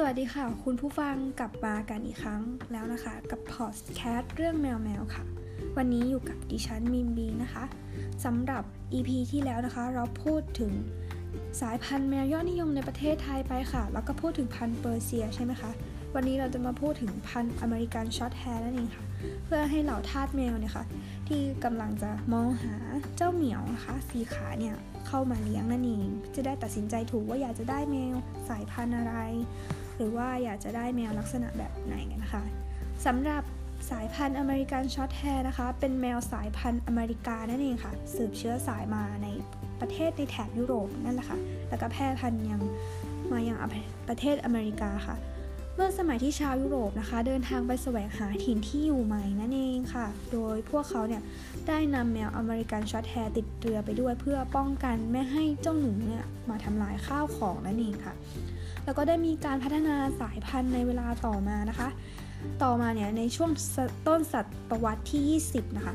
สวัสดีค่ะ คุณผู้ฟังกลับมากันอีกครั้งแล้วนะคะ กับพอดแคสต์เรื่องแมวแมวค่ะ วันนี้อยู่กับดิฉันมิมบีนะคะสำหรับ EP ที่แล้วนะคะ เราพูดถึงสายพันธุ์แมวยอดนิยมในประเทศไทยไปค่ะ แล้วก็พูดถึงพันธุ์เปอร์เซียใช่ไหมคะ วันนี้เราจะมาพูดถึงพันธุ์ American Short Hair นั่นเองค่ะ เพื่อให้เหล่าทาสแมวเนี่ยค่ะ ที่กำลังจะมองหาเจ้าเหมียวนะคะสี่ขาเนี่ยเข้ามาเลี้ยงนั่นเอง จะได้ตัดสินใจถูกว่าอยากจะได้แมวสายพันธุ์อะไร หรือว่าอยากจะได้แมวลักษณะแบบไหนกันนะคะสำหรับสายพันธุ์ American Short Hair นะคะ เป็นแมวสายพันธุ์อเมริกานั่นเองค่ะ สืบเชื้อสายมาในประเทศในแถบยุโรปนั่นแหละค่ะ แล้วก็แพร่พันธุ์ยังมาอย่างประเทศอเมริกาค่ะ เมื่อสมัยที่ชาวยุโรปนะคะ เดินทางไปแสวงหาถิ่นที่อยู่ใหม่นั่นเองค่ะ โดยพวกเขาเนี่ยได้นำแมว American Short Hair ติดเรือไปด้วยเพื่อป้องกันไม่ให้เจ้าหนูเนี่ยมาทำลายข้าวของนั่นเองค่ะ แล้วก็ได้มีการพัฒนาสายพันธุ์ในเวลาต่อมานะคะ ต่อมาเนี่ยในช่วงต้นศตวรรษที่ 20 นะคะ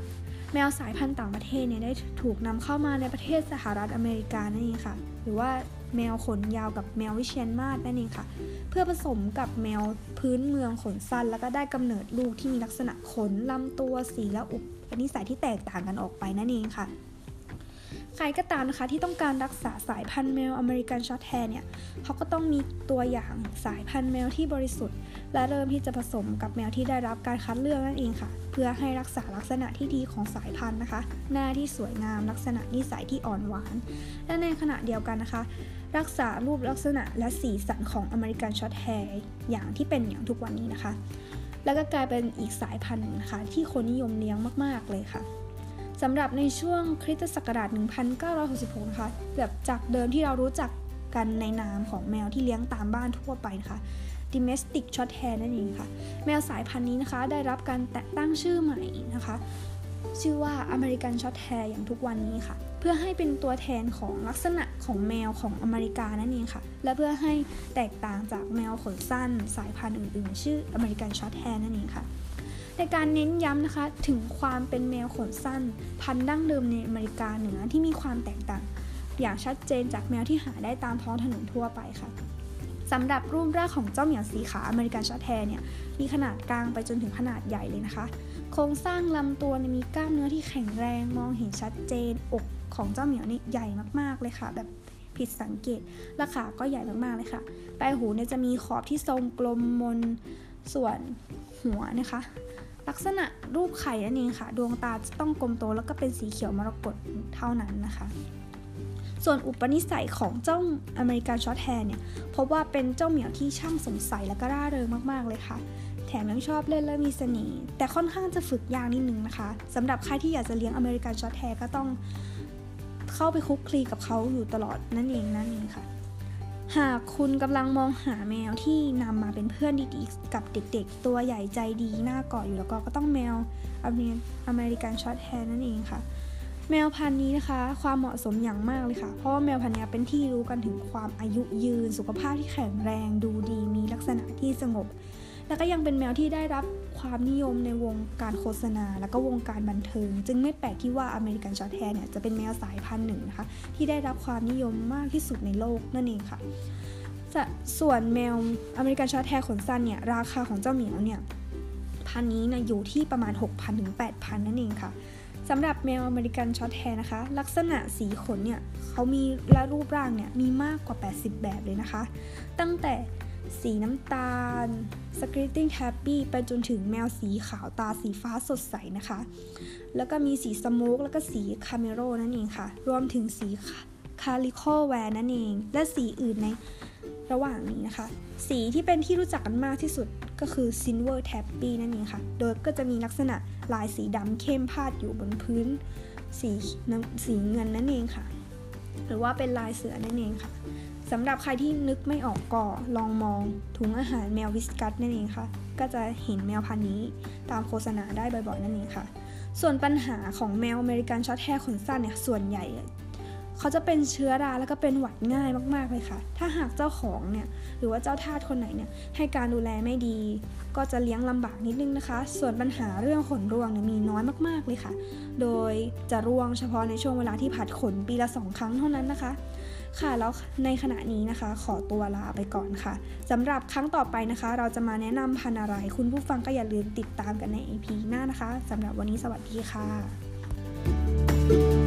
แมวสายพันธุ์ต่างประเทศเนี่ยได้ถูกนำเข้ามาในประเทศสหรัฐอเมริกานั่นเองค่ะ หรือว่า แมวขนยาวกับแมววิเชียนมาศนั่นเองค่ะ เพื่อผสมกับแมวพื้นเมืองขนสั้น แล้วก็ได้กำเนิดลูกที่มีลักษณะขนลำตัวสีและอุปนิสัยที่แตกต่างกันออกไปนั่นเองค่ะ ใครก็ตามนะคะที่ต้องการรักษาสายพันธุ์แมว American Short Hair เนี่ยเขาก็ต้องมีตัวอย่างสายพันธุ์แมวที่บริสุทธิ์ และเริ่มที่จะผสมกับแมวที่ได้รับการคัดเลือกนั่นเองค่ะ เพื่อให้รักษาลักษณะที่ดีของสายพันธุ์นะคะ หน้าที่สวยงามลักษณะนิสัยที่อ่อนหวาน และในขณะเดียวกันนะคะ รักษารูปลักษณะและสีสันของ American Short Hair อย่างที่เป็นอย่างทุกวันนี้นะคะ แล้วก็กลายเป็นอีกสายพันธุ์นะคะ ที่คนนิยมเลี้ยงมาก ๆเลยค่ะ สำหรับในช่วงคริสตศักราช 1966 นะคะแบบจากเดิมที่เรารู้จักกันในนามของแมวที่เลี้ยงตามบ้านทั่วไปนะคะ domestic short hair นั่นเองค่ะ แมวสายพันธุ์นี้นะคะ ได้รับการแต่งตั้งชื่อใหม่นะคะ ชื่อว่า American Short Hair อย่างทุกวันนี้ค่ะ เพื่อให้เป็นตัวแทนของลักษณะของแมวของอเมริกานั่นเองค่ะ และเพื่อให้แตกต่างจากแมวขนสั้นสายพันธุ์อื่นๆ ชื่อ American Short Hair นั่นเองค่ะ ในการเน้นย้ำนะคะถึงความเป็นแมวขนสั้น พันธุ์ดั้งเดิมในอเมริกาเหนือที่มีความแตกต่าง อย่างชัดเจนจากแมวที่หาได้ตามท้องถนนทั่วไปค่ะสำหรับรูปร่างของเจ้าเหมียวสี่ขา American Short Hair เนี่ยมีขนาดกลางไปจนถึงขนาดใหญ่เลยนะคะ โครงสร้างลำตัวมีกล้ามเนื้อที่แข็งแรงมองเห็นชัดเจนอกของเจ้าเหมียวนี่ใหญ่มากๆเลยค่ะ แบบผิดสังเกตและขาก็ใหญ่มากๆเลยค่ะปลายหูเนี่ยจะมีขอบที่ทรงกลมมนส่วนหัวนะคะ ลักษณะรูปไข่นั่นเองค่ะ ดวงตาจะต้องกลมโตแล้วก็เป็นสีเขียวมรกตเท่านั้นนะคะ ส่วนอุปนิสัยของเจ้า American Short Hair เนี่ยพบว่าเป็นเจ้าเหมียวที่ช่างสงสัยและก็ร่าเริงมากๆเลยค่ะ แถมยังชอบเล่นและมีเสน่ห์แต่ค่อนข้างจะฝึกยากนิดนึงนะคะสำหรับใครที่อยากจะเลี้ยง American Short Hair ก็ต้องเข้าไปคลุกคลีกับเขาอยู่ตลอดนั่นเองนั่นเองค่ะ หากคุณกำลังมองหาแมวที่นำมาเป็นเพื่อนดีๆ กับเด็กๆ ตัวใหญ่ใจดีน่ากอดอยู่แล้วก็ก็ต้องแมว American Short Hair นั่นเองค่ะ แมวพันธุ์นี้นะคะ ความเหมาะสมอย่างมากเลยค่ะ เพราะว่าแมวพันธุ์นี้เป็นที่รู้กันถึงความอายุยืน สุขภาพที่แข็งแรง ดูดีมีลักษณะที่สงบ แล้วก็ยังเป็นแมวที่ได้รับ ความนิยมในวงการโฆษณา และก็วงการบันเทิง จึงไม่แปลกที่ว่า American Short Hair เนี่ยจะเป็นแมวสายพันธุ์หนึ่งนะคะที่ได้รับความนิยมมากที่สุดในโลกนั่นเองค่ะส่วนแมว American Short Hair ขนสั้นเนี่ยราคาของเจ้าเหมียวเนี่ยพันธุ์นี้นะอยู่ที่ประมาณ 6,000ถึง8,000 นั่นเองค่ะสำหรับแมว American Short Hair นะคะ ลักษณะสีขนเนี่ยเขามีและรูปร่างเนี่ยมีมากกว่า 80 แบบเลยนะคะ ตั้งแต่สีน้ำตาล Striking Tabby ไปจนถึงแมวสีขาวตาสีฟ้าสดใสนะคะ แล้วก็มีสี Smoke แล้วก็สี Cameo นั่นเองค่ะ รวมถึงสี Calico Van นั่นเอง และสีอื่นในระหว่างนี้นะคะ สีที่เป็นที่รู้จักกันมากที่สุดก็คือ Silver Tabby นั่นเองค่ะ โดยก็จะมีลักษณะลายสีดำเข้มพาดอยู่บนพื้น สีสีเงินนั่นเองค่ะ หรือว่าเป็นลายเสือนั่นเองค่ะ สำหรับใครที่นึกไม่ออกก็ลองมองถุงอาหารแมววิสกัสนั่นเองค่ะ ก็จะเห็นแมวพันธุ์นี้ตามโฆษณาได้บ่อยๆนั่นเองค่ะ ส่วนปัญหาของแมว American Shorthair ขนสั้นเนี่ยส่วนใหญ่ เขาจะเป็นเชื้อราแล้วก็เป็นหวัดง่ายมากๆเลยค่ะ ถ้าหากเจ้าของเนี่ยหรือว่าเจ้าทาสคนไหนเนี่ยให้การดูแลไม่ดี ก็จะเลี้ยงลำบากนิดนึงนะคะ ส่วนปัญหาเรื่องขนร่วงเนี่ยมีน้อยมากๆเลยค่ะ โดยจะร่วงเฉพาะในช่วงเวลาที่ผัดขนปีละสองครั้งเท่านั้นนะคะ ค่ะแล้วในขณะนี้นะคะ ขอตัวลาไปก่อนค่ะสำหรับครั้งต่อไปนะคะ เราจะมาแนะนำพันอะไร คุณผู้ฟังก็อย่าลืมติดตามกันใน EP หน้านะคะสำหรับวันนี้สวัสดีค่ะ